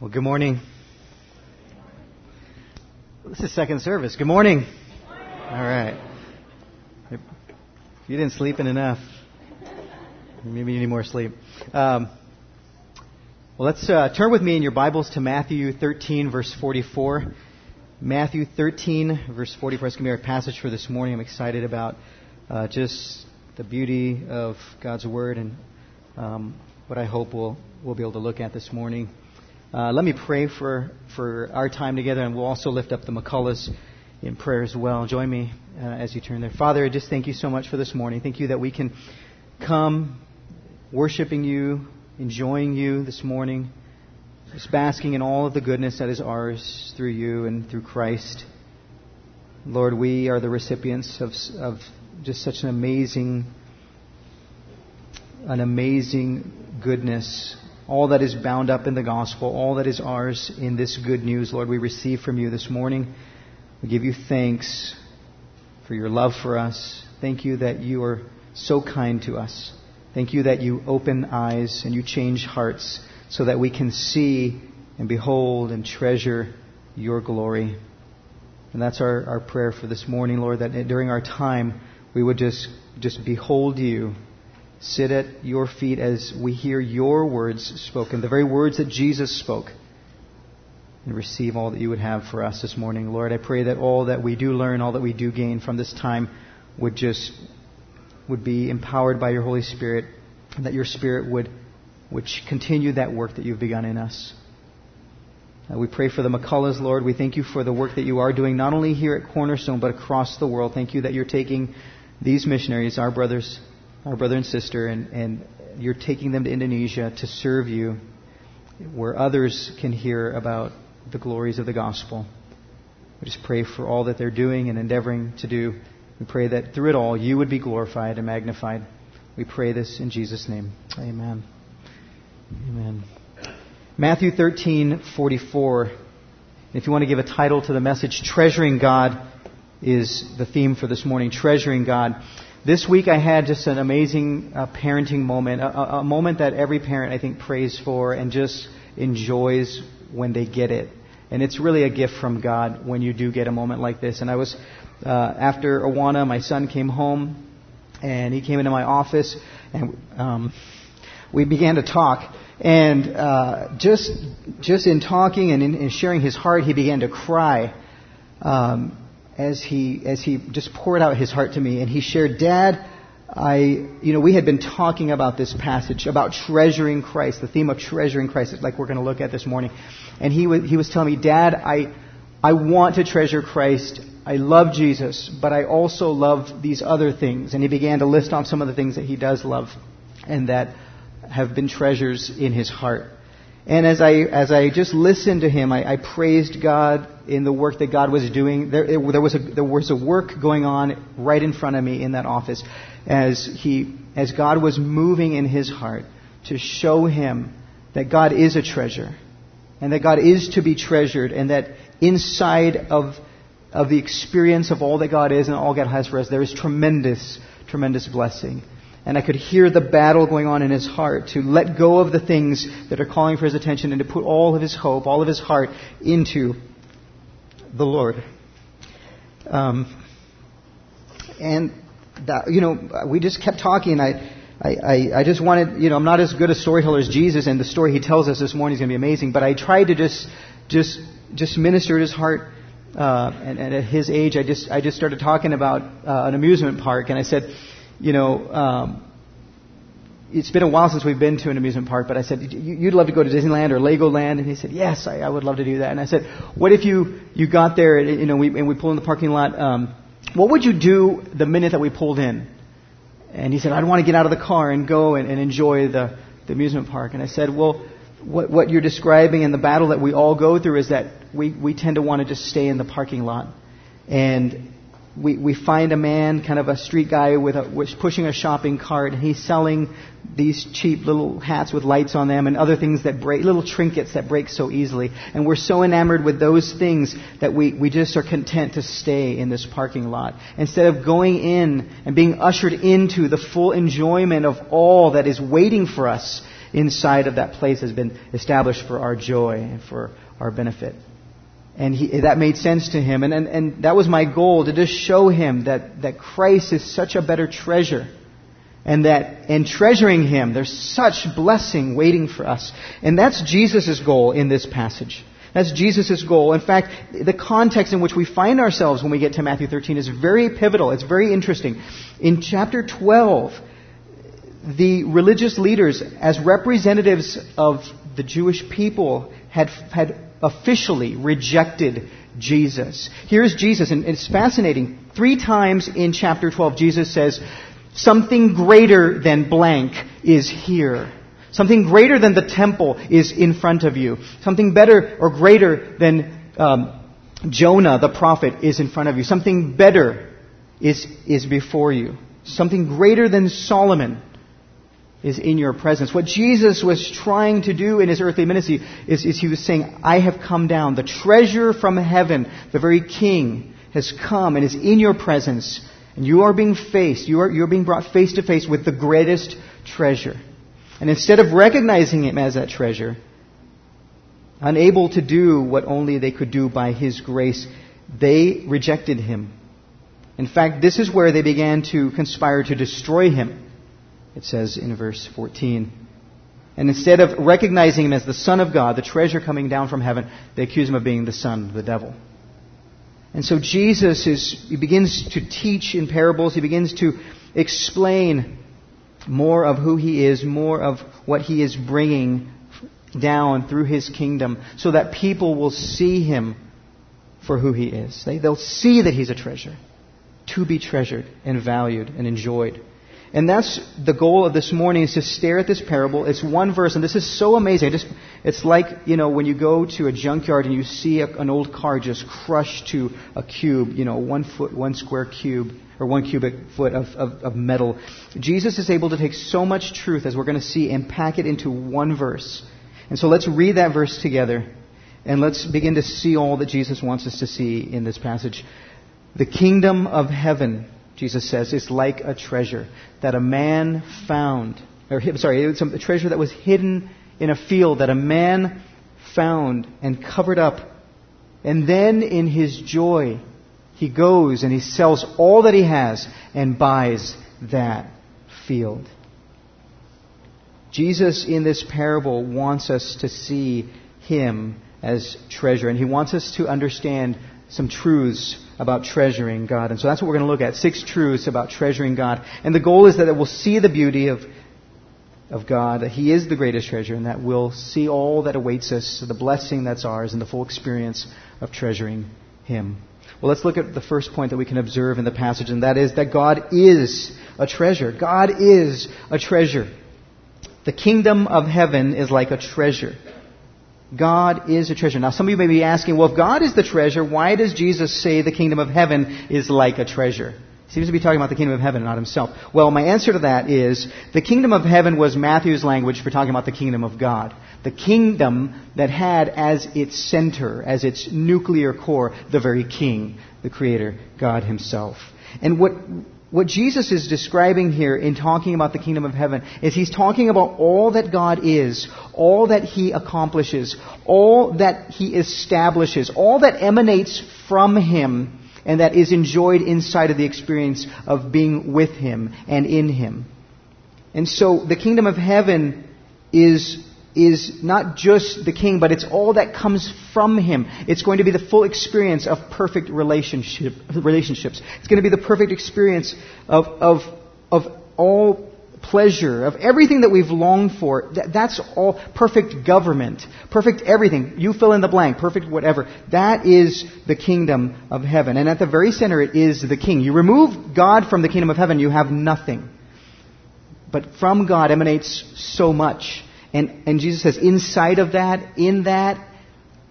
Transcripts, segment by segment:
Well, good morning. This is second service. Good morning. All right. You didn't sleep in enough, maybe you need more sleep. Um, well, let's uh, turn with me in your Bibles to Matthew 13, verse 44. Matthew 13, verse 44 is going to be our passage for this morning. I'm excited about uh, just the beauty of God's Word and um, what I hope we'll, we'll be able to look at this morning. Uh, let me pray for, for our time together, and we'll also lift up the McCulloughs in prayer as well. Join me uh, as you turn there. Father, I just thank you so much for this morning. Thank you that we can come worshiping you, enjoying you this morning, just basking in all of the goodness that is ours through you and through Christ. Lord, we are the recipients of, of just such an amazing, an amazing goodness all that is bound up in the gospel, all that is ours in this good news, Lord, we receive from you this morning. We give you thanks for your love for us. Thank you that you are so kind to us. Thank you that you open eyes and you change hearts so that we can see and behold and treasure your glory. And that's our, our prayer for this morning, Lord, that during our time we would just, just behold you sit at your feet as we hear your words spoken, the very words that Jesus spoke, and receive all that you would have for us this morning. Lord, I pray that all that we do learn, all that we do gain from this time would just would be empowered by your Holy Spirit, and that your Spirit would would continue that work that you've begun in us. Uh, we pray for the McCulloughs, Lord. We thank you for the work that you are doing, not only here at Cornerstone, but across the world. Thank you that you're taking these missionaries, our brothers, our brother and sister, and, and you're taking them to Indonesia to serve you where others can hear about the glories of the gospel. We just pray for all that they're doing and endeavoring to do. We pray that through it all, you would be glorified and magnified. We pray this in Jesus' name. Amen. Amen. Matthew 13:44. If you want to give a title to the message, Treasuring God is the theme for this morning. Treasuring God. This week I had just an amazing uh, parenting moment, a, a, moment that every parent I think prays for and just enjoys when they get it. And it's really a gift from God when you do get a moment like this. And I was, uh, after Awana, my son came home and he came into my office and um, we began to talk. And uh, just, just in talking and in, in sharing his heart, he began to cry. Um, as he as he just poured out his heart to me, and he shared, Dad, I you know we had been talking about this passage about treasuring Christ, the theme of treasuring Christ, like we're going to look at this morning, and he was he was telling me, Dad, I I want to treasure Christ. I love Jesus, but I also love these other things. And he began to list off some of the things that he does love and that have been treasures in his heart. And as I, as I just listened to him, I, I praised God in the work that God was doing. There, it, there, was a, there was a work going on right in front of me in that office as, he, as God was moving in his heart to show him that God is a treasure and that God is to be treasured and that inside of, of the experience of all that God is and all God has for us, there is tremendous, tremendous blessing. And I could hear the battle going on in his heart to let go of the things that are calling for his attention and to put all of his hope, all of his heart into the Lord. Um, and that, you know, we just kept talking. I, I, I, just wanted, you know, I'm not as good a storyteller as Jesus, and the story he tells us this morning is going to be amazing. But I tried to just, just, just minister to his heart. Uh, and, and, at his age, I just, I just started talking about uh, an amusement park, and I said, you know, um, it's been a while since we've been to an amusement park, but I said, you'd love to go to Disneyland or Legoland? And he said, yes, I, I would love to do that. And I said, what if you, you got there, and, you know, we, and we pull in the parking lot, um, what would you do the minute that we pulled in? And he said, I'd want to get out of the car and go and, and enjoy the, the amusement park. And I said, well, what, what you're describing and the battle that we all go through is that we, we tend to want to just stay in the parking lot. And we, we find a man, kind of a street guy, with a, with pushing a shopping cart, and he's selling these cheap little hats with lights on them and other things that break, little trinkets that break so easily. And we're so enamored with those things that we, we just are content to stay in this parking lot. Instead of going in and being ushered into the full enjoyment of all that is waiting for us inside of that place has been established for our joy and for our benefit. And he, that made sense to him. And, and, and that was my goal to just show him that, that Christ is such a better treasure. And that in treasuring him, there's such blessing waiting for us. And that's Jesus' goal in this passage. That's Jesus' goal. In fact, the context in which we find ourselves when we get to Matthew 13 is very pivotal. It's very interesting. In chapter 12, the religious leaders, as representatives of the Jewish people, had, had officially rejected Jesus. Here's Jesus, and it's fascinating. Three times in chapter 12, Jesus says, Something greater than blank is here. Something greater than the temple is in front of you. Something better or greater than um, Jonah the prophet is in front of you. Something better is, is before you. Something greater than Solomon is in your presence. What Jesus was trying to do in his earthly ministry is, is he was saying, I have come down. The treasure from heaven, the very king, has come and is in your presence. And you are being faced, you are, you're being brought face to face with the greatest treasure. And instead of recognizing him as that treasure, unable to do what only they could do by his grace, they rejected him. In fact, this is where they began to conspire to destroy him. It says in verse 14. And instead of recognizing him as the Son of God, the treasure coming down from heaven, they accuse him of being the Son of the devil. And so Jesus is, he begins to teach in parables, he begins to explain more of who he is, more of what he is bringing down through his kingdom, so that people will see him for who he is. They, they'll see that he's a treasure, to be treasured and valued and enjoyed. And that's the goal of this morning is to stare at this parable. It's one verse, and this is so amazing. Just, it's like, you know, when you go to a junkyard and you see a, an old car just crushed to a cube, you know, one foot, one square cube, or one cubic foot of, of, of metal. Jesus is able to take so much truth, as we're going to see, and pack it into one verse. And so let's read that verse together, and let's begin to see all that Jesus wants us to see in this passage. The kingdom of heaven Jesus says, is like a treasure that a man found. Or, sorry, a treasure that was hidden in a field that a man found and covered up. And then in his joy, he goes and he sells all that he has and buys that field. Jesus in this parable wants us to see him as treasure, and he wants us to understand some truths about treasuring God. And so that's what we're going to look at. Six truths about treasuring God. And the goal is that we'll see the beauty of, of God, that He is the greatest treasure, and that we'll see all that awaits us, the blessing that's ours, and the full experience of treasuring Him. Well, let's look at the first point that we can observe in the passage, and that is that God is a treasure. God is a treasure. The kingdom of heaven is like a treasure. God is a treasure. Now, some of you may be asking, well, if God is the treasure, why does Jesus say the kingdom of heaven is like a treasure? He seems to be talking about the kingdom of heaven, not himself. Well, my answer to that is the kingdom of heaven was Matthew's language for talking about the kingdom of God. The kingdom that had as its center, as its nuclear core, the very king, the creator, God himself. And what what Jesus is describing here in talking about the kingdom of heaven is he's talking about all that God is, all that he accomplishes, all that he establishes, all that emanates from him and that is enjoyed inside of the experience of being with him and in him. And so the kingdom of heaven is is not just the king, but it's all that comes from him. It's going to be the full experience of perfect relationship, relationships. It's going to be the perfect experience of, of, of all pleasure, of everything that we've longed for. That, that's all perfect government, perfect everything. You fill in the blank, perfect whatever. That is the kingdom of heaven. And at the very center, it is the king. You remove God from the kingdom of heaven, you have nothing. But from God emanates so much. And, and Jesus says, inside of that, in that,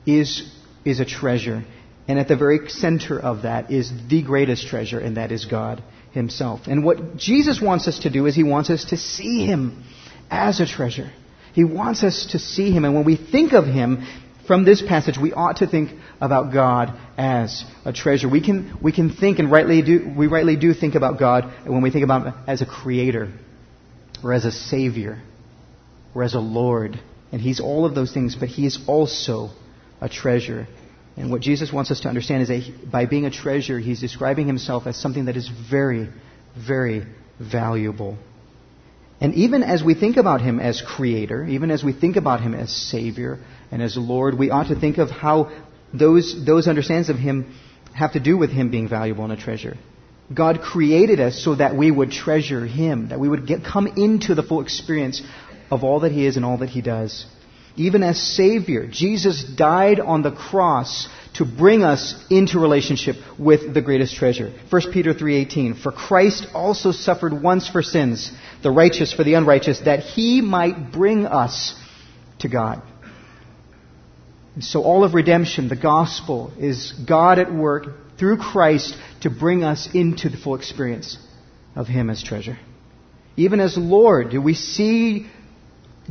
is, is a treasure. And at the very center of that is the greatest treasure, and that is God Himself. And what Jesus wants us to do is He wants us to see Him as a treasure. He wants us to see Him. And when we think of Him, from this passage, we ought to think about God as a treasure. We can, we can think and rightly do, we rightly do think about God when we think about Him as a creator or as a savior or as a Lord. And He's all of those things, but He is also a treasure. And what Jesus wants us to understand is that by being a treasure, He's describing Himself as something that is very, very valuable. And even as we think about Him as Creator, even as we think about Him as Savior and as Lord, we ought to think of how those, those understandings of Him have to do with Him being valuable and a treasure. God created us so that we would treasure Him, that we would get, come into the full experience of all that He is and all that He does. Even as Savior, Jesus died on the cross to bring us into relationship with the greatest treasure. 1 Peter 3:18 For Christ also suffered once for sins, the righteous for the unrighteous, that he might bring us to God. And so all of redemption, the gospel, is God at work through Christ to bring us into the full experience of him as treasure. Even as Lord, do we see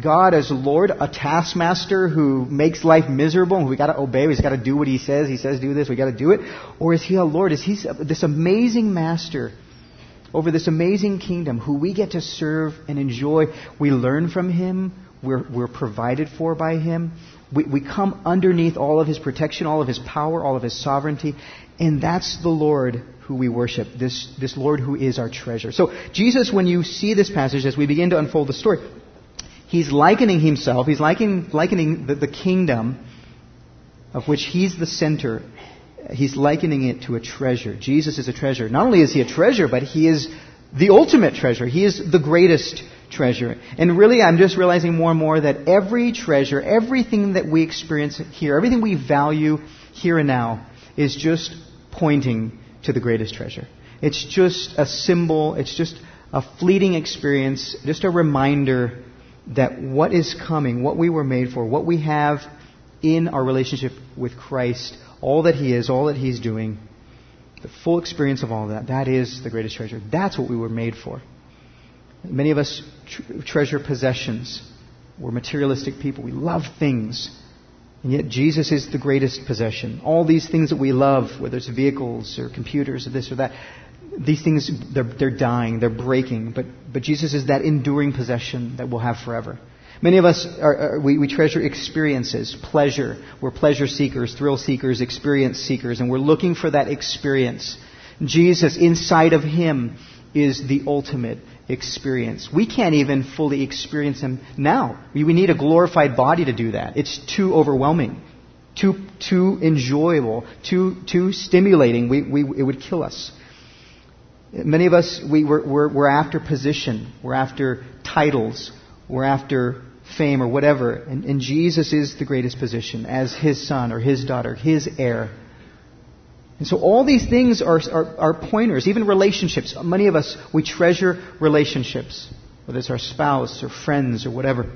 God as Lord, a taskmaster who makes life miserable and we got to obey, we just got to do what he says. He says do this, we got to do it. Or is he a Lord? Is he this amazing master over this amazing kingdom who we get to serve and enjoy? We learn from him. We're, we're provided for by him. We, we come underneath all of his protection, all of his power, all of his sovereignty. And that's the Lord who we worship, this, this Lord who is our treasure. So, Jesus, when you see this passage, as we begin to unfold the story, he's likening himself, he's likening, likening the, the kingdom of which he's the center, he's likening it to a treasure. Jesus is a treasure. Not only is he a treasure, but he is the ultimate treasure. He is the greatest treasure. And really, I'm just realizing more and more that every treasure, everything that we experience here, everything we value here and now, is just pointing to the greatest treasure. It's just a symbol, it's just a fleeting experience, just a reminder that what is coming, what we were made for, what we have in our relationship with Christ, all that He is, all that He's doing, the full experience of all that, that is the greatest treasure. That's what we were made for. Many of us tr- treasure possessions. We're materialistic people. We love things. And yet Jesus is the greatest possession. All these things that we love, whether it's vehicles or computers or this or that, these things, they're, they're dying, they're breaking, but, but Jesus is that enduring possession that we'll have forever. Many of us, are, we, we treasure experiences, pleasure. We're pleasure seekers, thrill seekers, experience seekers, and we're looking for that experience. Jesus, inside of Him, is the ultimate experience. We can't even fully experience Him now. We, we need a glorified body to do that. It's too overwhelming, too, too enjoyable, too, too stimulating. We, we, it would kill us. Many of us, we, we're, we're, we're after position, we're after titles, we're after fame or whatever. And, and Jesus is the greatest position as His son or His daughter, His heir. And so all these things are, are, are, pointers, even relationships. Many of us, we treasure relationships, whether it's our spouse or friends or whatever,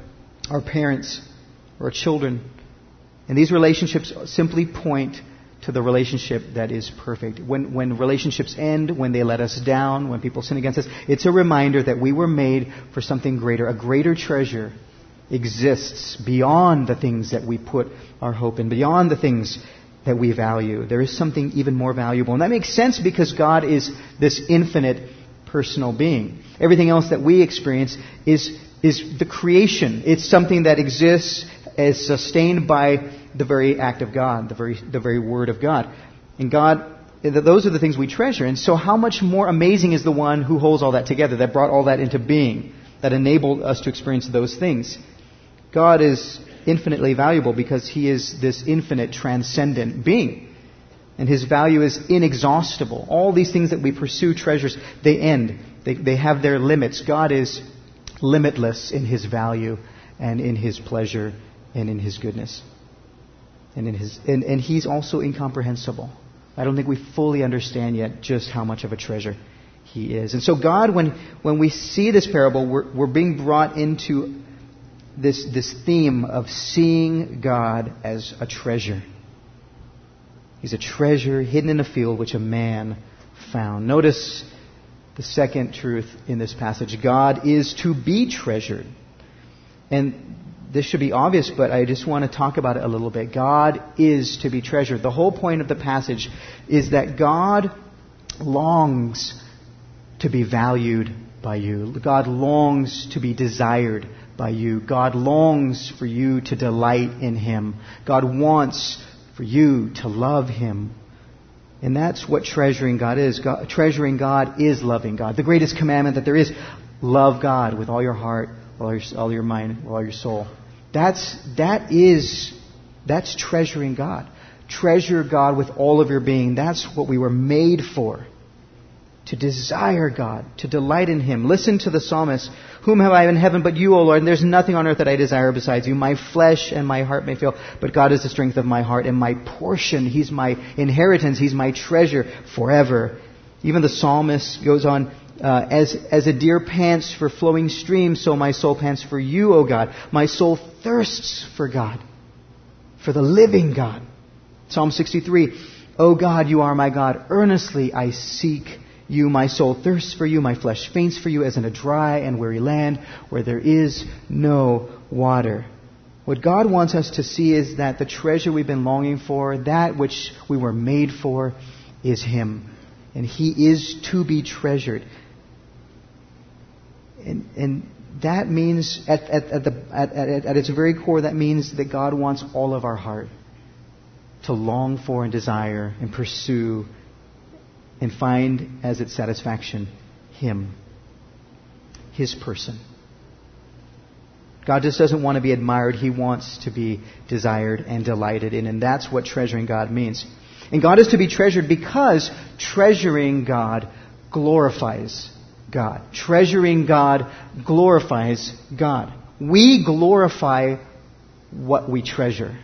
our parents or our children. And these relationships simply point to the relationship that is perfect. When, when relationships end, when they let us down, when people sin against us, it's a reminder that we were made for something greater. A greater treasure exists beyond the things that we put our hope in, beyond the things that we value. There is something even more valuable. And that makes sense because God is this infinite personal being. Everything else that we experience is, is the creation. It's something that exists as sustained by the very act of God, the very, the very word of God. And God, those are the things we treasure. And so how much more amazing is the one who holds all that together, that brought all that into being, that enabled us to experience those things. God is infinitely valuable because he is this infinite, transcendent being. And his value is inexhaustible. All these things that we pursue, treasures, they end. They, they have their limits. God is limitless in his value and in his pleasure and in his goodness. And, in his, and, and he's also incomprehensible. I don't think we fully understand yet just how much of a treasure he is. And so, God, when, when we see this parable, we're, we're being brought into this, this theme of seeing God as a treasure. He's a treasure hidden in a field which a man found. Notice the second truth in this passage God is to be treasured. And this should be obvious, but I just want to talk about it a little bit. God is to be treasured. The whole point of the passage is that God longs to be valued by you. God longs to be desired by you. God longs for you to delight in Him. God wants for you to love Him. And that's what treasuring God is. God, treasuring God is loving God. The greatest commandment that there is, love God with all your heart, all your, all your mind, all your soul. That's, that is, that's treasuring God. Treasure God with all of your being. That's what we were made for to desire God, to delight in Him. Listen to the psalmist. Whom have I in heaven but you, O Lord? And there's nothing on earth that I desire besides you. My flesh and my heart may fail, but God is the strength of my heart and my portion. He's my inheritance. He's my treasure forever. Even the psalmist goes on, uh, as, as a deer pants for flowing streams, so my soul pants for you, O God. My soul thirsts for God, for the living God. Psalm 63, O God, you are my God. Earnestly I seek you. My soul thirsts for you. My flesh faints for you as in a dry and weary land where there is no water. What God wants us to see is that the treasure we've been longing for, that which we were made for, is Him. And He is to be treasured. And, and that means, at, at, at, the, at, at its very core, that means that God wants all of our heart to long for and desire and pursue and find as its satisfaction Him, His person. God just doesn't want to be admired. He wants to be desired and delighted in. And that's what treasuring God means. And God is to be treasured because treasuring God glorifies God. Treasuring God glorifies God. We glorify what we treasure.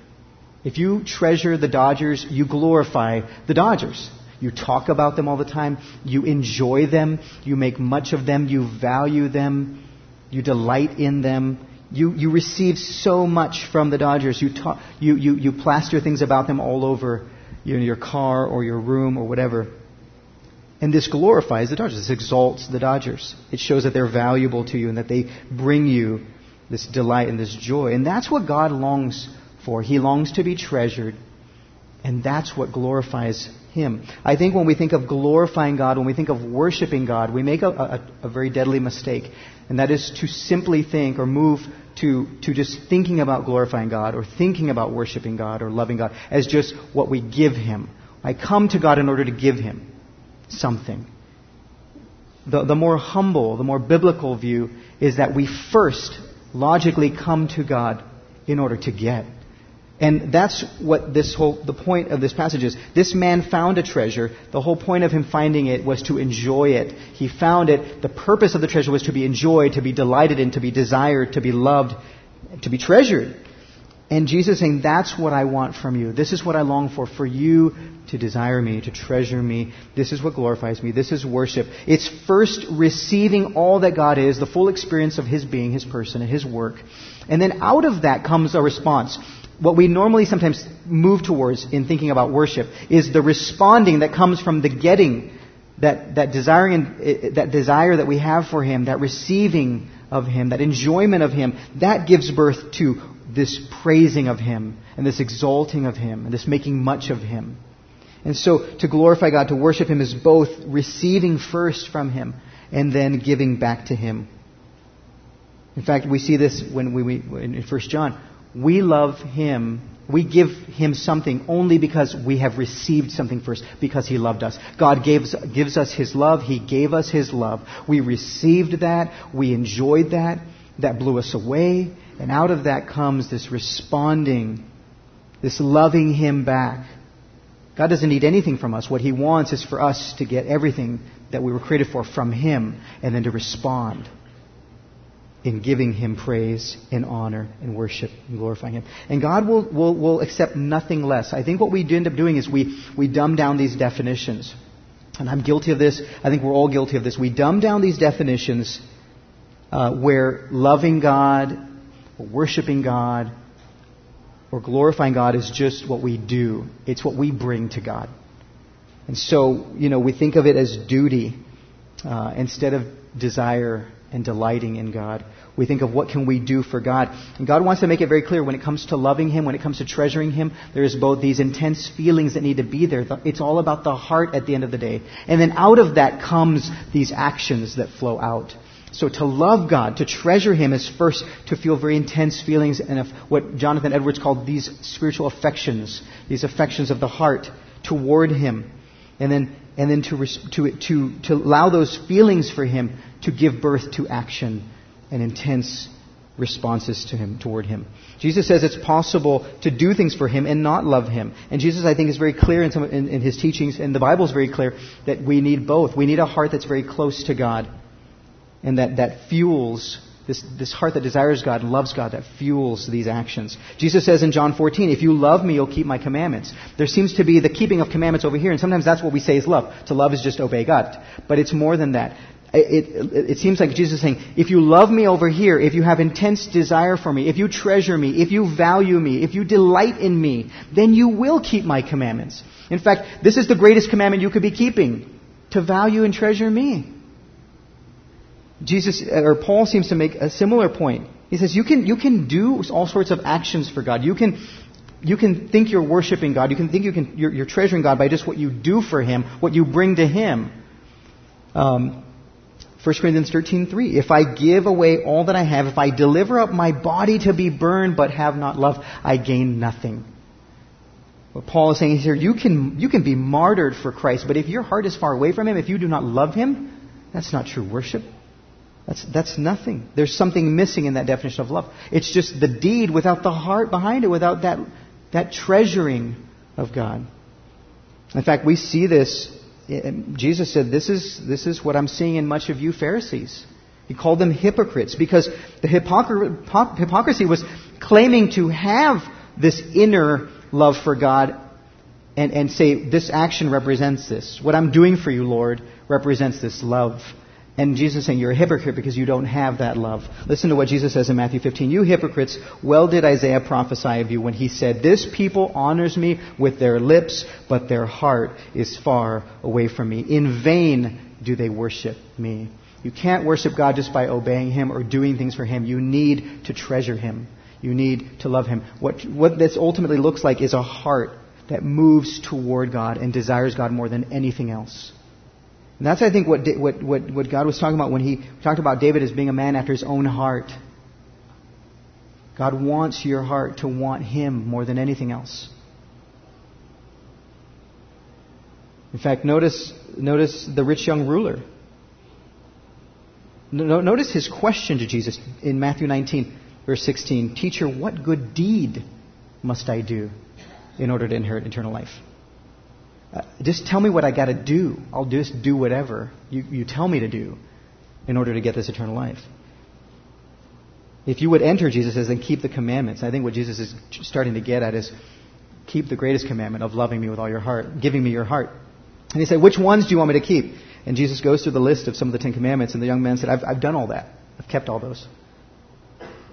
If you treasure the Dodgers, you glorify the Dodgers. You talk about them all the time. You enjoy them. You make much of them. You value them. You delight in them. You, you receive so much from the Dodgers. You, talk, you, you, you plaster things about them all over you know, your car or your room or whatever. And this glorifies the Dodgers. This exalts the Dodgers. It shows that they're valuable to you and that they bring you this delight and this joy. And that's what God longs for. He longs to be treasured. And that's what glorifies him. I think when we think of glorifying God, when we think of worshiping God, we make a, a, a, very deadly mistake. And that is to simply think or move to, to just thinking about glorifying God or thinking about worshiping God or loving God as just what we give Him. I come to God in order to give Him something. The, the more humble, the more biblical view is that we first logically come to God in order to get. And that's what this whole, the point of this passage is. This man found a treasure. The whole point of him finding it was to enjoy it. He found it. The purpose of the treasure was to be enjoyed, to be delighted in, to be desired, to be loved, to be treasured. And Jesus saying, that's what I want from you. This is what I long for, for you to desire me, to treasure me. This is what glorifies me. This is worship. It's first receiving all that God is, the full experience of His being, His person, and His work. And then out of that comes a response what we normally sometimes move towards in thinking about worship is the responding that comes from the getting, that, that, desiring, eh, that desire that we have for Him, that receiving of Him, that enjoyment of Him, that gives birth to this praising of Him and this exalting of Him and this making much of Him. And so to glorify God, to worship Him is both receiving first from Him and then giving back to Him. In fact, we see this when we, in 1 John we love Him. We give Him something only because we have received something first, because He loved us. God gives, gives us His love. He gave us His love. We received that. We enjoyed that. That blew us away. And out of that comes this responding, this loving Him back. God doesn't need anything from us. What He wants is for us to get everything that we were created for from Him and then to respond in giving Him praise and honor and worship and glorifying Him. And God will, will, will accept nothing less. I think what we end up doing is we, we dumb down these definitions. And I'm guilty of this. I think we're all guilty of this. We dumb down these definitions uh, where loving God, or worshiping God, or glorifying God is just what we do. It's what we bring to God. And so, you know, we think of it as duty uh, instead of desire and delighting in God. We think of what can we do for God. And God wants to make it very clear when it comes to loving Him, when it comes to treasuring Him, there's both these intense feelings that need to be there. It's all about the heart at the end of the day. And then out of that comes these actions that flow out. So to love God, to treasure Him is first to feel very intense feelings and of what Jonathan Edwards called these spiritual affections, these affections of the heart toward Him. And then, and then to, to, to, to allow those feelings for Him to give birth to action and intense responses to him toward him. Jesus says it's possible to do things for him and not love him. And Jesus, I think, is very clear in, some, in, in his teachings, and the Bible is very clear that we need both. We need a heart that's very close to God, and that that fuels this, this heart that desires God and loves God that fuels these actions. Jesus says in John 14, if you love me, you'll keep my commandments. There seems to be the keeping of commandments over here, and sometimes that's what we say is love. To love is just obey God. But it's more than that. It, it, it, seems like Jesus is saying, if you love me over here, if you have intense desire for me, if you treasure me, if you value me, if you delight in me, then you will keep my commandments. In fact, this is the greatest commandment you could be keeping, to value and treasure me. Jesus, or Paul seems to make a similar point. He says, you can, you can do all sorts of actions for God. You can, you can think you're worshiping God. You can think you can, you're, you're treasuring God by just what you do for Him, what you bring to Him. Um, 1 Corinthians 13:3 If I give away all that I have, if I deliver up my body to be burned but have not love, I gain nothing. What Paul is saying here, you can, you can be martyred for Christ, but if your heart is far away from Him, if you do not love Him, that's not true worship. That's, that's nothing. There's something missing in that definition of love. It's just the deed without the heart behind it, without that, that treasuring of God. In fact, we see this Jesus said, this is, this is what I'm seeing in much of you Pharisees. He called them hypocrites because the hypocr- hypocrisy was claiming to have this inner love for God and, and say, this action represents this. What I'm doing for you, Lord, represents this love. And Jesus saying, You're a hypocrite because you don't have that love. Listen to what Jesus says in Matthew 15. You hypocrites, well did Isaiah prophesy of you when he said, This people honors me with their lips, but their heart is far away from me. In vain do they worship me. You can't worship God just by obeying Him or doing things for Him. You need to treasure Him. You need to love Him. What, what this ultimately looks like is a heart that moves toward God and desires God more than anything else. And that's, I think, what, what, what, what God was talking about when he talked about David as being a man after his own heart. God wants your heart to want Him more than anything else. In fact, notice, notice the rich young ruler. Notice his question to Jesus in Matthew 19, verse 16 Teacher, what good deed must I do in order to inherit eternal life? Uh, just tell me what I got to do. I'll just do whatever you, you tell me to do in order to get this eternal life. If you would enter, Jesus says, then keep the commandments. I think what Jesus is starting to get at is keep the greatest commandment of loving me with all your heart, giving me your heart. And he said, which ones do you want me to keep? And Jesus goes through the list of some of the Ten Commandments, and the young man said, I've, I've done all that. I've kept all those.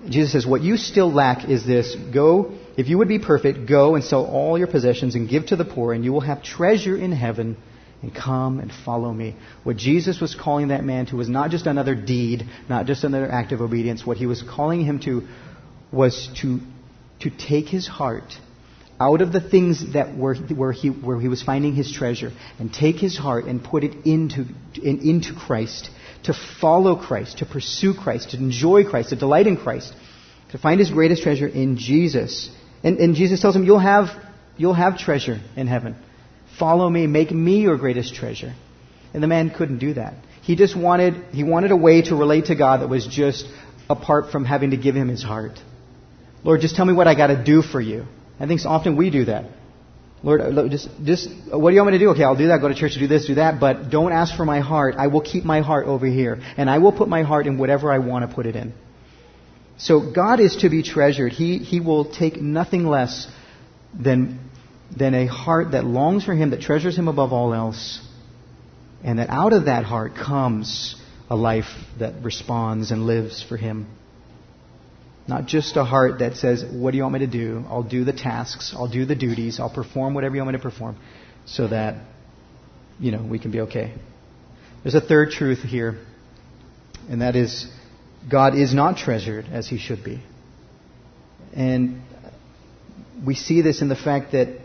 Jesus says, What you still lack is this go, if you would be perfect, go and sell all your possessions and give to the poor, and you will have treasure in heaven, and come and follow me. What Jesus was calling that man to was not just another deed, not just another act of obedience. What he was calling him to was to, to take his heart out of the things that were, where, he, where he was finding his treasure and take his heart and put it into, in, into Christ to follow Christ, to pursue Christ, to enjoy Christ, to delight in Christ, to find his greatest treasure in Jesus. And, and Jesus tells him, you'll have, you'll have treasure in heaven. Follow me, make me your greatest treasure. And the man couldn't do that. He just wanted, he wanted a way to relate to God that was just apart from having to give him his heart. Lord, just tell me what I got to do for you. I think so often we do that. Lord, uh, just, just, what do you want me to do? Okay, I'll do that, go to church, do this, do that, but don't ask for my heart. I will keep my heart over here. And I will put my heart in whatever I want to put it in. So God is to be treasured. He, he will take nothing less than, than a heart that longs for Him, that treasures Him above all else. And that out of that heart comes a life that responds and lives for Him. Not just a heart that says, What do you want me to do? I'll do the tasks, I'll do the duties, I'll perform whatever you want me to perform so that, you know, we can be okay. There's a third truth here, and that is God is not treasured as he should be. And we see this in the fact that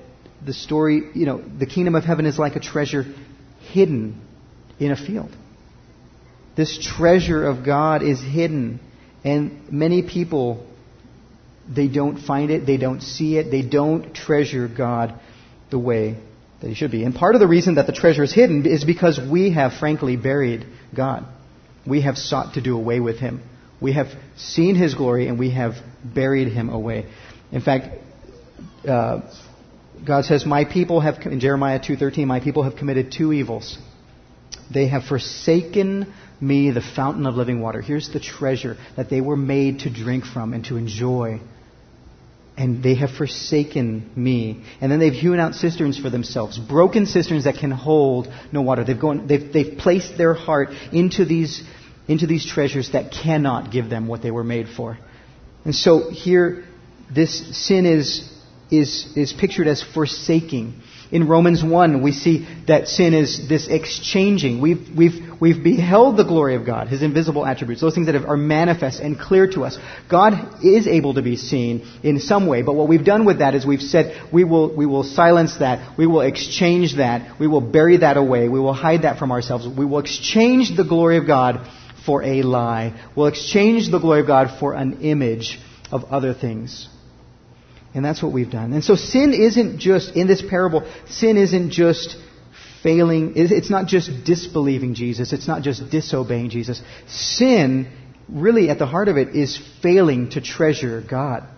the story, you know, the kingdom of heaven is like a treasure hidden in a field. This treasure of God is hidden. And many people, they don't find it, they don't see it, they don't treasure God the way that He should be. And part of the reason that the treasure is hidden is because we have frankly buried God. We have sought to do away with Him. We have seen His glory and we have buried Him away. In fact, uh, God says, "My people have in Jeremiah two thirteen, my people have committed two evils. They have forsaken me, the fountain of living water. Here's the treasure that they were made to drink from and to enjoy. And they have forsaken me. And then they've hewn out cisterns for themselves, broken cisterns that can hold no water. They've, gone, they've, they've placed their heart into these, into these treasures that cannot give them what they were made for. And so here, this sin is, is, is pictured as forsaking. In Romans 1, we see that sin is this exchanging. We've, we've, we've beheld the glory of God, His invisible attributes, those things that are manifest and clear to us. God is able to be seen in some way, but what we've done with that is we've said we will, we will silence that, we will exchange that, we will bury that away, we will hide that from ourselves, we will exchange the glory of God for a lie. We'll exchange the glory of God for an image of other things. And that's what we've done. And so sin isn't just, in this parable, sin isn't just failing, it's not just disbelieving Jesus, it's not just disobeying Jesus. Sin, really at the heart of it, is failing to treasure God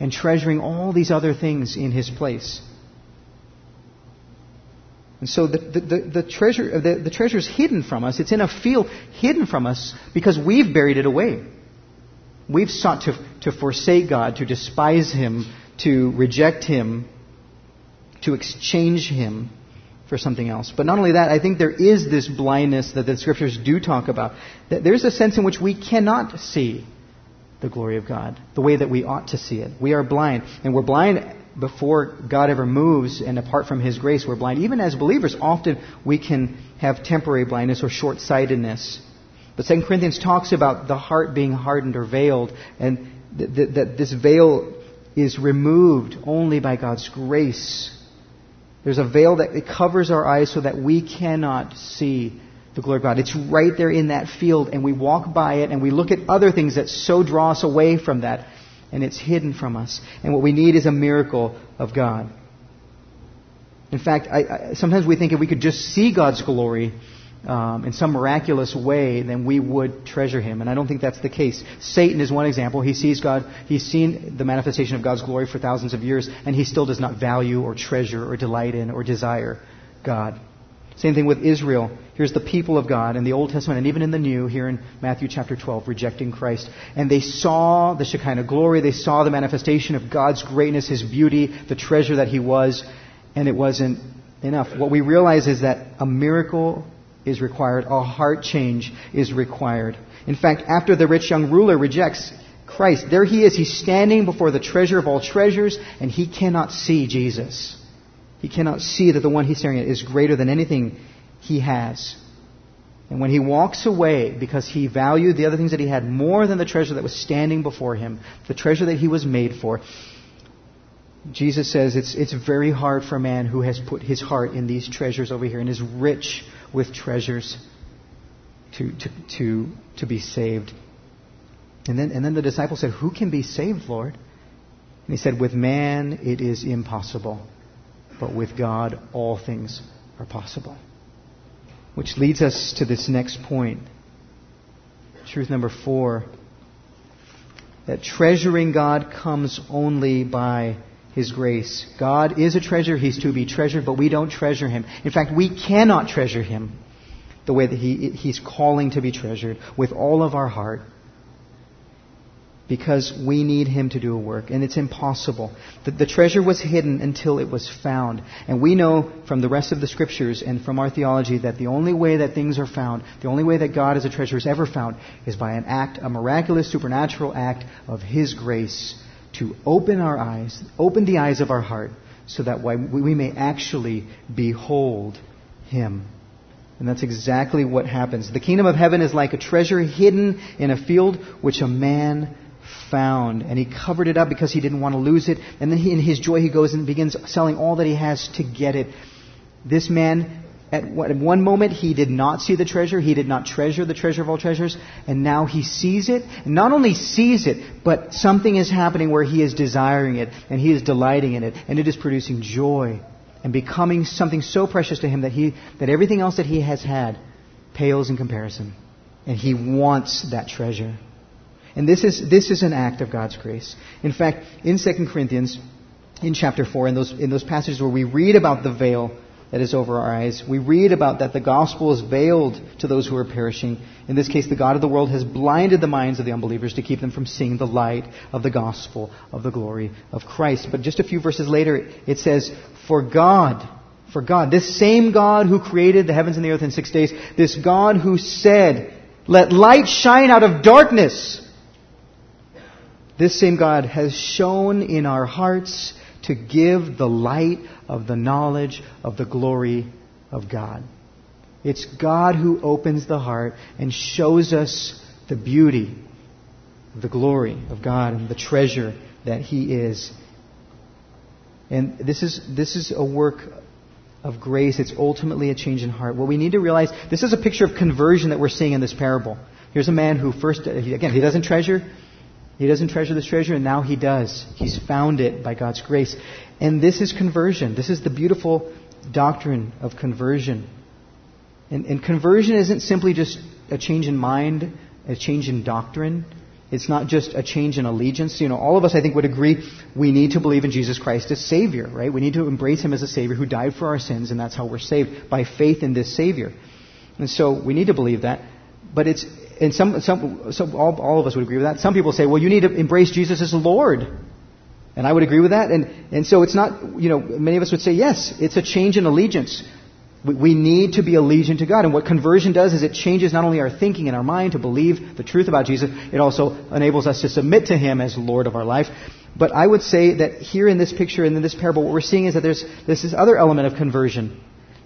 and treasuring all these other things in His place. And so the, the, the, the treasure, the, the treasure is hidden from us. It's in a field hidden from us because we've buried it away. We've sought to, to forsake God, to despise Him, to reject Him, to exchange Him for something else. But not only that, I think there is this blindness that the scriptures do talk about. That there's a sense in which we cannot see the glory of God the way that we ought to see it. We are blind, and we're blind before God ever moves, and apart from His grace, we're blind. Even as believers, often we can have temporary blindness or short sightedness. But 2 Corinthians talks about the heart being hardened or veiled, and th- th- that this veil is removed only by God's grace. There's a veil that covers our eyes so that we cannot see the glory of God. It's right there in that field, and we walk by it and we look at other things that so draw us away from that, and it's hidden from us. And what we need is a miracle of God. In fact, I, I, sometimes we think if we could just see God's glory, um, in some miraculous way, then we would treasure him. And I don't think that's the case. Satan is one example. He sees God, he's seen the manifestation of God's glory for thousands of years, and he still does not value or treasure or delight in or desire God. Same thing with Israel. Here's the people of God in the Old Testament and even in the New, here in Matthew chapter 12, rejecting Christ. And they saw the Shekinah glory, they saw the manifestation of God's greatness, His beauty, the treasure that He was, and it wasn't enough. What we realize is that a miracle is required. A heart change is required. In fact, after the rich young ruler rejects Christ, there he is. He's standing before the treasure of all treasures, and he cannot see Jesus. He cannot see that the one he's staring at is greater than anything he has. And when he walks away because he valued the other things that he had more than the treasure that was standing before him, the treasure that he was made for, Jesus says it's, it's very hard for a man who has put his heart in these treasures over here and is rich with treasures to, to, to, to be saved. And then, and then the disciples said, Who can be saved, Lord? And he said, With man it is impossible, but with God all things are possible. Which leads us to this next point. Truth number four that treasuring God comes only by his grace. God is a treasure. He's to be treasured, but we don't treasure Him. In fact, we cannot treasure Him the way that he, He's calling to be treasured with all of our heart because we need Him to do a work, and it's impossible. The, the, treasure was hidden until it was found. And we know from the rest of the Scriptures and from our theology that the only way that things are found, the only way that God as a treasure is ever found, is by an act, a miraculous, supernatural act of His grace to open our eyes, open the eyes of our heart, so that we may actually behold Him. And that's exactly what happens. The kingdom of heaven is like a treasure hidden in a field which a man found. And he covered it up because he didn't want to lose it. And then he, in his joy, he goes and begins selling all that he has to get it. This man at one moment he did not see the treasure, he did not treasure the treasure of all treasures, and now he sees it. And not only sees it, but something is happening where he is desiring it, and he is delighting in it, and it is producing joy, and becoming something so precious to him that he, that everything else that he has had pales in comparison. And he wants that treasure. And this is, this is an act of God's grace. In fact, in 2 Corinthians, in chapter 4, in those, in those passages where we read about the veil, that is over our eyes. We read about that the gospel is veiled to those who are perishing. In this case, the God of the world has blinded the minds of the unbelievers to keep them from seeing the light of the gospel of the glory of Christ. But just a few verses later, it says, For God, for God, this same God who created the heavens and the earth in six days, this God who said, Let light shine out of darkness. This same God has shone in our hearts to give the light of the knowledge of the glory of God. It's God who opens the heart and shows us the beauty, the glory of God and the treasure that He is. And this is, this is a work of grace. It's ultimately a change in heart. What we need to realize, this is a picture of conversion that we're seeing in this parable. Here's a man who first, again, he doesn't treasure, he doesn't treasure this treasure, and now he does. He's found it by God's grace. And this is conversion. This is the beautiful doctrine of conversion. And, and, conversion isn't simply just a change in mind, a change in doctrine. It's not just a change in allegiance. You know, all of us, I think, would agree we need to believe in Jesus Christ as Savior, right? We need to embrace Him as a Savior who died for our sins, and that's how we're saved, by faith in this Savior. And so we need to believe that. But it's, and some, some, some all, all of us would agree with that. Some people say, well, you need to embrace Jesus as Lord. And I would agree with that. And, and so it's not, you know, many of us would say, yes, it's a change in allegiance. We, we need to be allegiant to God. And what conversion does is it changes not only our thinking and our mind to believe the truth about Jesus, it also enables us to submit to Him as Lord of our life. But I would say that here in this picture and in this parable, what we're seeing is that there's, there's this other element of conversion.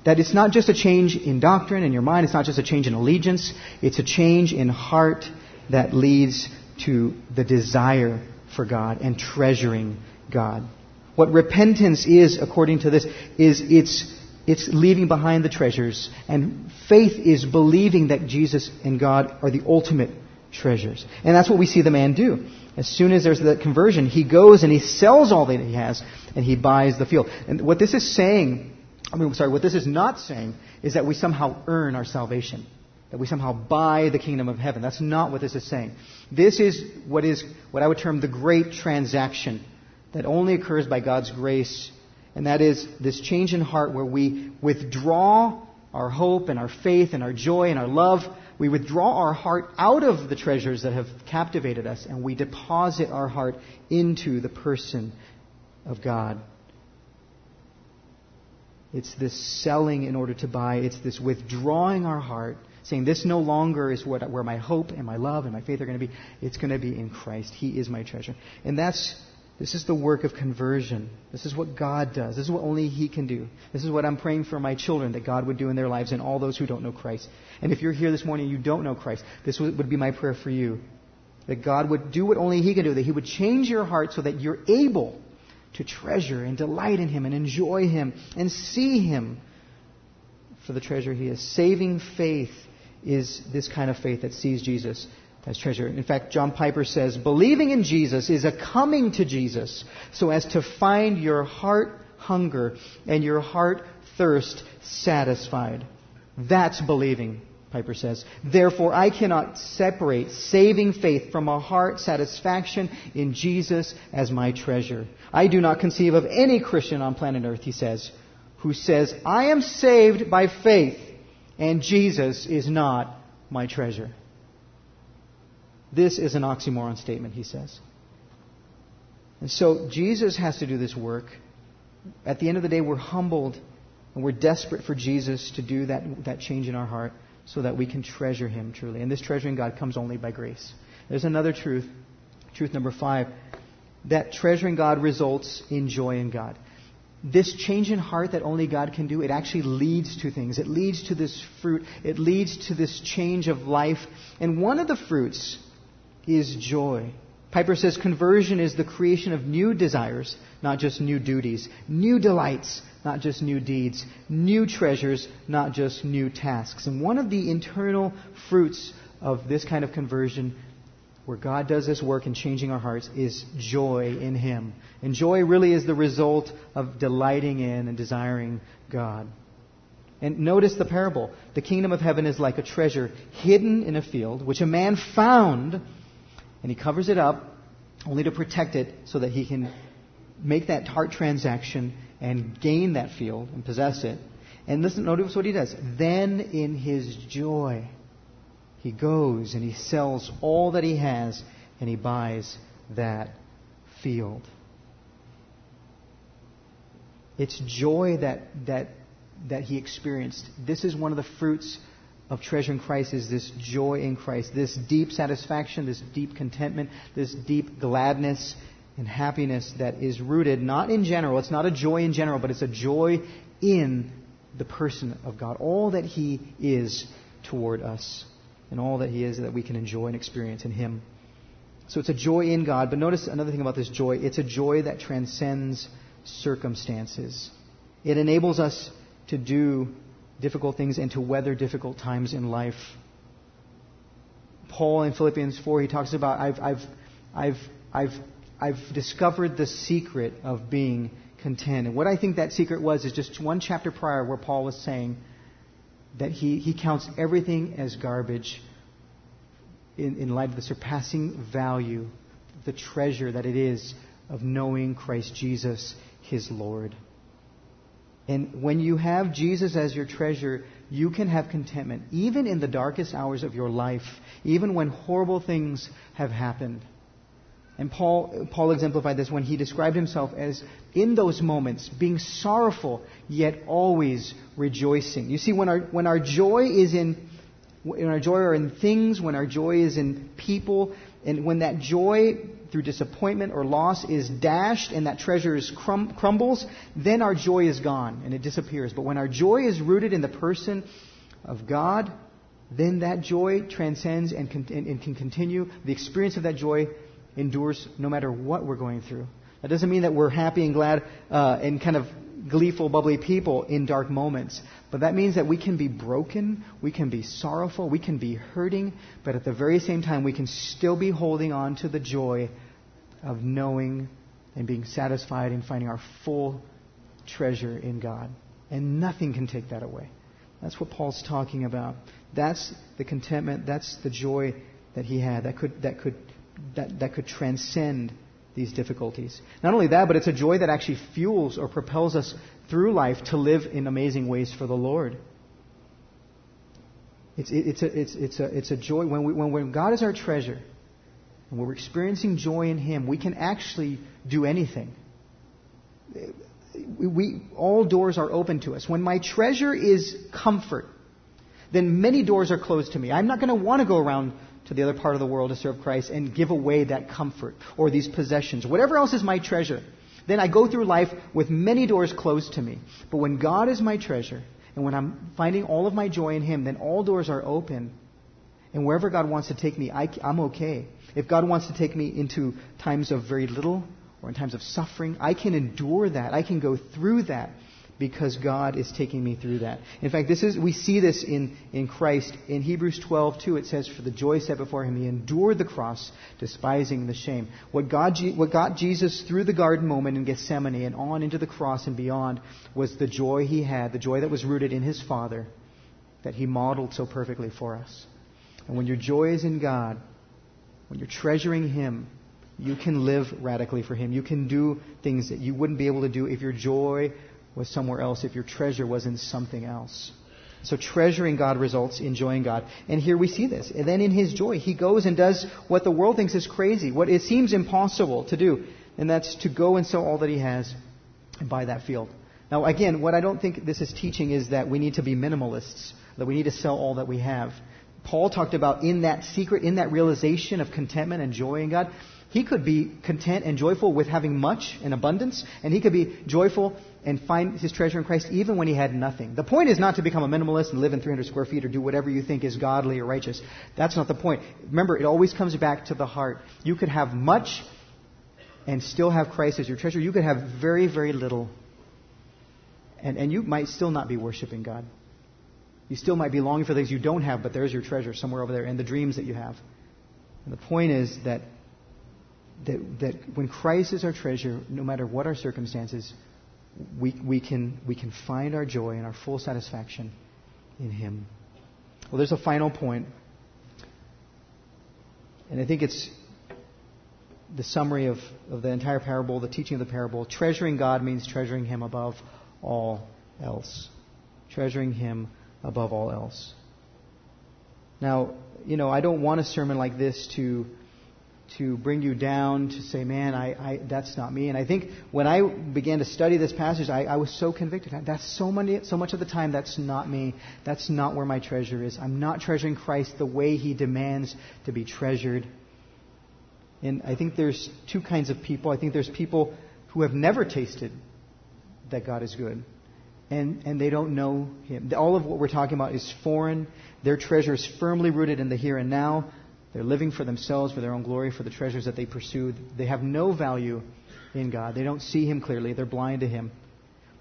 That it's not just a change in doctrine in your mind, it's not just a change in allegiance, it's a change in heart that leads to the desire for God and treasuring God. What repentance is, according to this, is it's, it's leaving behind the treasures, and faith is believing that Jesus and God are the ultimate treasures. And that's what we see the man do. As soon as there's that conversion, he goes and he sells all that he has, and he buys the field. And what this is saying I mean, sorry, what this is not saying is that we somehow earn our salvation, that we somehow buy the kingdom of heaven. That's not what this is saying. This is what is what I would term the great transaction that only occurs by God's grace, and that is this change in heart where we withdraw our hope and our faith and our joy and our love. We withdraw our heart out of the treasures that have captivated us, and we deposit our heart into the person of God. It's this selling in order to buy. It's this withdrawing our heart, saying, This no longer is what, where my hope and my love and my faith are going to be. It's going to be in Christ. He is my treasure. And that's, this is the work of conversion. This is what God does. This is what only He can do. This is what I'm praying for my children that God would do in their lives and all those who don't know Christ. And if you're here this morning and you don't know Christ, this would be my prayer for you. That God would do what only He can do, that He would change your heart so that you're able to treasure and delight in Him and enjoy Him and see Him for the treasure He is. Saving faith is this kind of faith that sees Jesus as treasure. In fact, John Piper says, believing in Jesus is a coming to Jesus so as to find your heart hunger and your heart thirst satisfied. That's believing Piper says. Therefore, I cannot separate saving faith from a heart satisfaction in Jesus as my treasure. I do not conceive of any Christian on planet Earth, he says, who says, I am saved by faith and Jesus is not my treasure. This is an oxymoron statement, he says. And so Jesus has to do this work. At the end of the day, we're humbled and we're desperate for Jesus to do that, that change in our heart so that we can treasure Him truly. And this treasuring God comes only by grace. There's another truth, truth number five, that treasuring God results in joy in God. This change in heart that only God can do, it actually leads to things. It leads to this fruit. It leads to this change of life. And one of the fruits is joy. Piper says conversion is the creation of new desires, not just new duties, new delights, not just new deeds, new treasures, not just new tasks. And one of the internal fruits of this kind of conversion, where God does this work in changing our hearts, is joy in Him. And joy really is the result of delighting in and desiring God. And notice the parable. The kingdom of heaven is like a treasure hidden in a field, which a man found, and he covers it up only to protect it so that he can make that heart transaction and gain that field and possess it. And listen, notice what he does. Then in his joy, he goes and he sells all that he has and he buys that field. It's joy that, that that he experienced. This is one of the fruits of treasuring Christ is this joy in Christ, this deep satisfaction, this deep contentment, this deep gladness and happiness that is rooted not in general, it's not a joy in general, but it's a joy in the person of God. All that he is toward us and all that he is that we can enjoy and experience in him. So it's a joy in God, but notice another thing about this joy. It's a joy that transcends circumstances. It enables us to do difficult things and to weather difficult times in life. Paul in Philippians 4, he talks about, I've, I've, I've, I've, I've discovered the secret of being content. And what I think that secret was is just one chapter prior where Paul was saying that he, he counts everything as garbage in, in light of the surpassing value, the treasure that it is of knowing Christ Jesus, his Lord. And when you have Jesus as your treasure, you can have contentment, even in the darkest hours of your life, even when horrible things have happened. And Paul, Paul exemplified this when he described himself as, in those moments, being sorrowful, yet always rejoicing. You see, when our, when our joy is in, when our joy are in things, when our joy is in people, and when that joy through disappointment or loss is dashed and that treasure is crum- crumbles, then our joy is gone and it disappears. But when our joy is rooted in the person of God, then that joy transcends and, and, and can continue. The experience of that joy endures no matter what we're going through. That doesn't mean that we're happy and glad uh, and kind of gleeful, bubbly people in dark moments. But that means that we can be broken, we can be sorrowful, we can be hurting, but at the very same time, we can still be holding on to the joy of knowing and being satisfied and finding our full treasure in God. And nothing can take that away. That's what Paul's talking about. That's the contentment, that's the joy that he had that could, that could, that, that could transcend these difficulties. Not only that, but it's a joy that actually fuels or propels us through life to live in amazing ways for the Lord. It's, it's, a, it's, it's, a, it's a joy. When, we, when, when God is our treasure, and we're experiencing joy in Him, we can actually do anything. We, we, all doors are open to us. When my treasure is comfort, then many doors are closed to me. I'm not going to want to go around to the other part of the world to serve Christ and give away that comfort or these possessions, whatever else is my treasure. Then I go through life with many doors closed to me. But when God is my treasure, and when I'm finding all of my joy in Him, then all doors are open. And wherever God wants to take me, I, am okay. If God wants to take me into times of very little or in times of suffering, I can endure that. I can go through that because God is taking me through that. In fact, this is we see this in, in Christ. In Hebrews 12, 2, it says, For the joy set before him, he endured the cross, despising the shame. What, God, what got Jesus through the garden moment in Gethsemane and on into the cross and beyond was the joy he had, the joy that was rooted in his Father, that he modeled so perfectly for us. And when your joy is in God, when you're treasuring him, you can live radically for him. You can do things that you wouldn't be able to do if your joy was somewhere else, if your treasure was in something else. So treasuring God results in enjoying God. And here we see this. And then in his joy, he goes and does what the world thinks is crazy, what it seems impossible to do. And that's to go and sell all that he has and buy that field. Now again, what I don't think this is teaching is that we need to be minimalists, that we need to sell all that we have. Paul talked about in that secret, in that realization of contentment and joy in God, He could be content and joyful with having much and abundance, and he could be joyful and find his treasure in Christ even when he had nothing. The point is not to become a minimalist and live in 300 square feet or do whatever you think is godly or righteous. That's not the point. Remember, it always comes back to the heart. You could have much and still have Christ as your treasure. You could have very, very little, and, and you might still not be worshiping God. You still might be longing for things you don't have, but there's your treasure somewhere over there and the dreams that you have. And the point is that, that, that when Christ is our treasure, no matter what our circumstances, we, we, can, we can find our joy and our full satisfaction in Him. Well, there's a final point, and I think it's the summary of, of the entire parable, the teaching of the parable. Treasuring God means treasuring Him above all else. Treasuring Him above all else. Now, you know, I don't want a sermon like this to to bring you down to say, man, I, I, that's not me. And I think when I began to study this passage, I, I was so convicted. That's so many, so much of the time, that's not me. That's not where my treasure is. I'm not treasuring Christ the way He demands to be treasured. And I think there's two kinds of people. I think there's people who have never tasted that God is good. And, and they don't know Him. All of what we're talking about is foreign. Their treasure is firmly rooted in the here and now. They're living for themselves, for their own glory, for the treasures that they pursue. They have no value in God. They don't see Him clearly. They're blind to Him.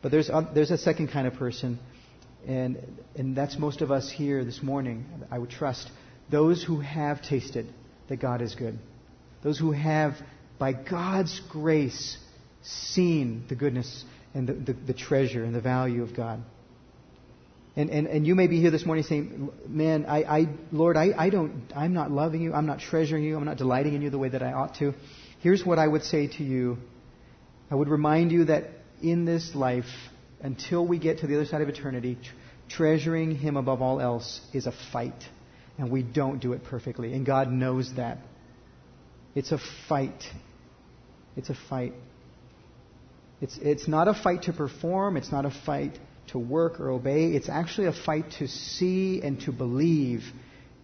But there's, a, there's a second kind of person, and, and that's most of us here this morning, I would trust. Those who have tasted that God is good. Those who have, by God's grace, seen the goodness and the, the, the treasure and the value of God. And, and, and you may be here this morning saying, man, I, I Lord, I, I don't, I'm not loving you. I'm not treasuring you. I'm not delighting in you the way that I ought to. Here's what I would say to you. I would remind you that in this life, until we get to the other side of eternity, tr- treasuring Him above all else is a fight. And we don't do it perfectly. And God knows that. It's a fight. It's a fight. It's, it's not a fight to perform. It's not a fight to work or obey. It's actually a fight to see and to believe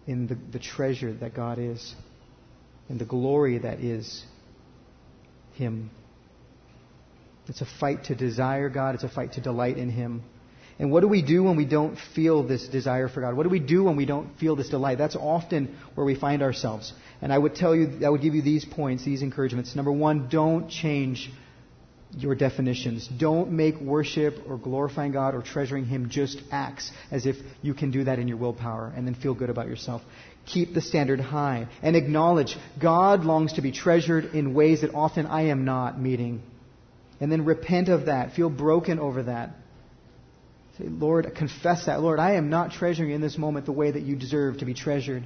in the, the treasure that God is, in the glory that is Him. It's a fight to desire God. It's a fight to delight in Him. And what do we do when we don't feel this desire for God? What do we do when we don't feel this delight? That's often where we find ourselves. And I would tell you, I would give you these points, these encouragements. Number one, don't change your definitions. Don't make worship or glorifying God or treasuring Him just acts as if you can do that in your willpower and then feel good about yourself. Keep the standard high and acknowledge God longs to be treasured in ways that often I am not meeting. And then repent of that. Feel broken over that. Say, Lord, confess that. Lord, I am not treasuring in this moment the way that you deserve to be treasured.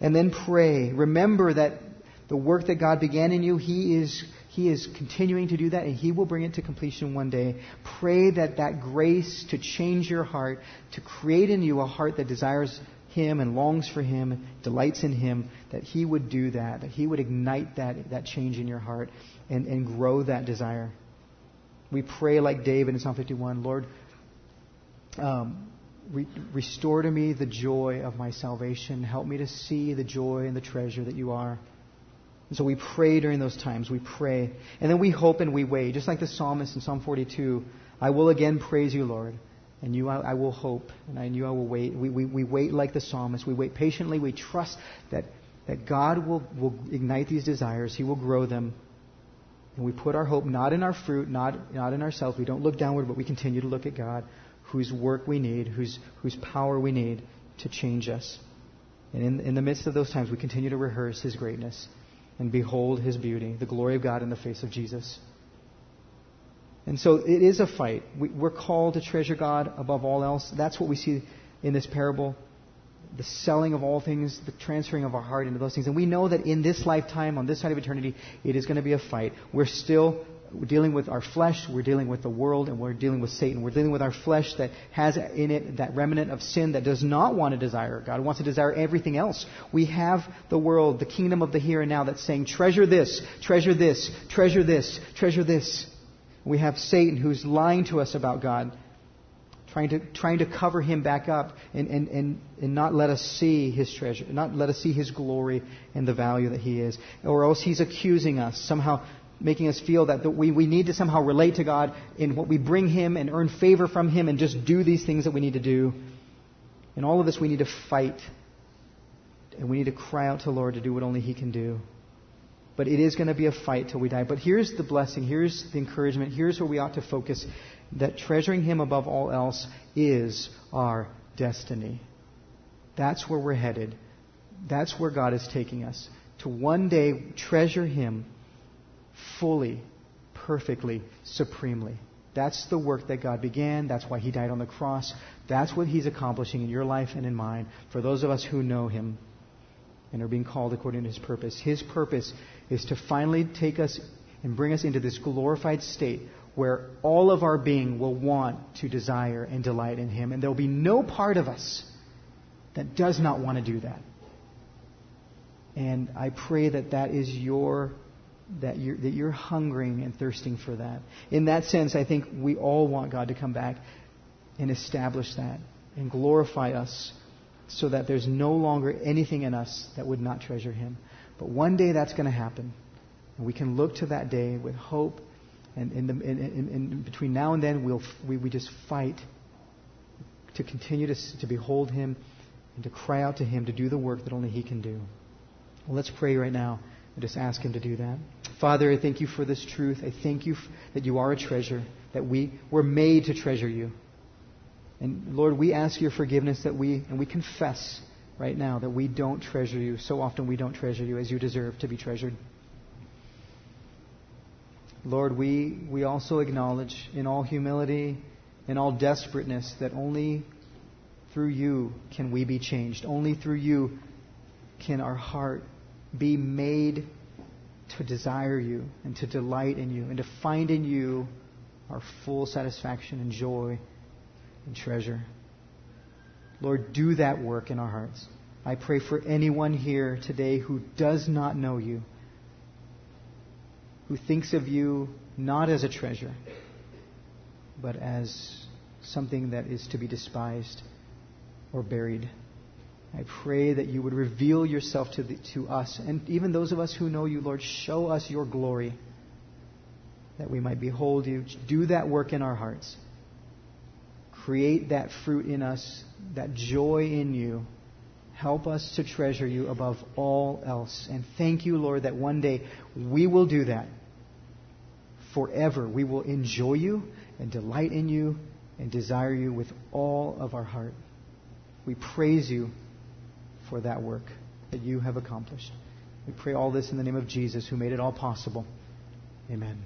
And then pray. Remember that the work that God began in you, He is he is continuing to do that and He will bring it to completion one day. Pray that that grace to change your heart, to create in you a heart that desires Him and longs for Him, delights in Him, that He would do that, that He would ignite that, that change in your heart and, and grow that desire. We pray like David in Psalm 51, Lord, um, re- restore to me the joy of my salvation. Help me to see the joy and the treasure that you are. And so we pray during those times. We pray. And then we hope and we wait. Just like the psalmist in Psalm 42 I will again praise you, Lord. And you I, I will hope. And I knew I will wait. We, we, we wait like the psalmist. We wait patiently. We trust that, that God will, will ignite these desires, He will grow them. And we put our hope not in our fruit, not, not in ourselves. We don't look downward, but we continue to look at God, whose work we need, whose, whose power we need to change us. And in, in the midst of those times, we continue to rehearse His greatness and behold his beauty, the glory of God in the face of Jesus. And so it is a fight. We, are called to treasure God above all else. That's what we see in this parable. The selling of all things, the transferring of our heart into those things. And we know that in this lifetime, on this side of eternity, it is going to be a fight. We're still we're dealing with our flesh, we're dealing with the world, and we're dealing with Satan. We're dealing with our flesh that has in it that remnant of sin that does not want to desire God, wants to desire everything else. We have the world, the kingdom of the here and now that's saying, treasure this, treasure this, treasure this, treasure this. We have Satan who's lying to us about God, trying to, trying to cover him back up and, and, and, and not let us see his treasure, not let us see his glory and the value that he is. Or else he's accusing us, somehow making us feel that we, we need to somehow relate to God in what we bring him and earn favor from him and just do these things that we need to do. In all of this, we need to fight. And we need to cry out to the Lord to do what only he can do. But it is going to be a fight till we die. But here's the blessing. Here's the encouragement. Here's where we ought to focus that treasuring Him above all else is our destiny. That's where we're headed. That's where God is taking us. To one day treasure Him fully, perfectly, supremely. That's the work that God began. That's why He died on the cross. That's what He's accomplishing in your life and in mine for those of us who know Him and are being called according to His purpose. His purpose is to finally take us and bring us into this glorified state where all of our being will want to desire and delight in Him. And there will be no part of us that does not want to do that. And I pray that that is your, that you're, that you're hungering and thirsting for that. In that sense, I think we all want God to come back and establish that and glorify us so that there's no longer anything in us that would not treasure Him. But one day that's going to happen. And we can look to that day with hope and in, the, in, in, in between now and then, we'll, we, we just fight to continue to, to behold Him and to cry out to Him to do the work that only He can do. Well, let's pray right now and just ask Him to do that. Father, I thank you for this truth. I thank you that you are a treasure, that we were made to treasure you. And Lord, we ask your forgiveness that we, and we confess right now that we don't treasure you. So often we don't treasure you as you deserve to be treasured. Lord, we, we also acknowledge in all humility, in all desperateness, that only through you can we be changed. Only through you can our heart be made to desire you and to delight in you and to find in you our full satisfaction and joy and treasure. Lord, do that work in our hearts. I pray for anyone here today who does not know you who thinks of you not as a treasure, but as something that is to be despised or buried. I pray that you would reveal yourself to, the, to us, and even those of us who know you, Lord, show us your glory, that we might behold you. Do that work in our hearts. Create that fruit in us, that joy in you Help us to treasure you above all else. And thank you, Lord, that one day we will do that forever. We will enjoy you and delight in you and desire you with all of our heart. We praise you for that work that you have accomplished. We pray all this in the name of Jesus, who made it all possible. Amen.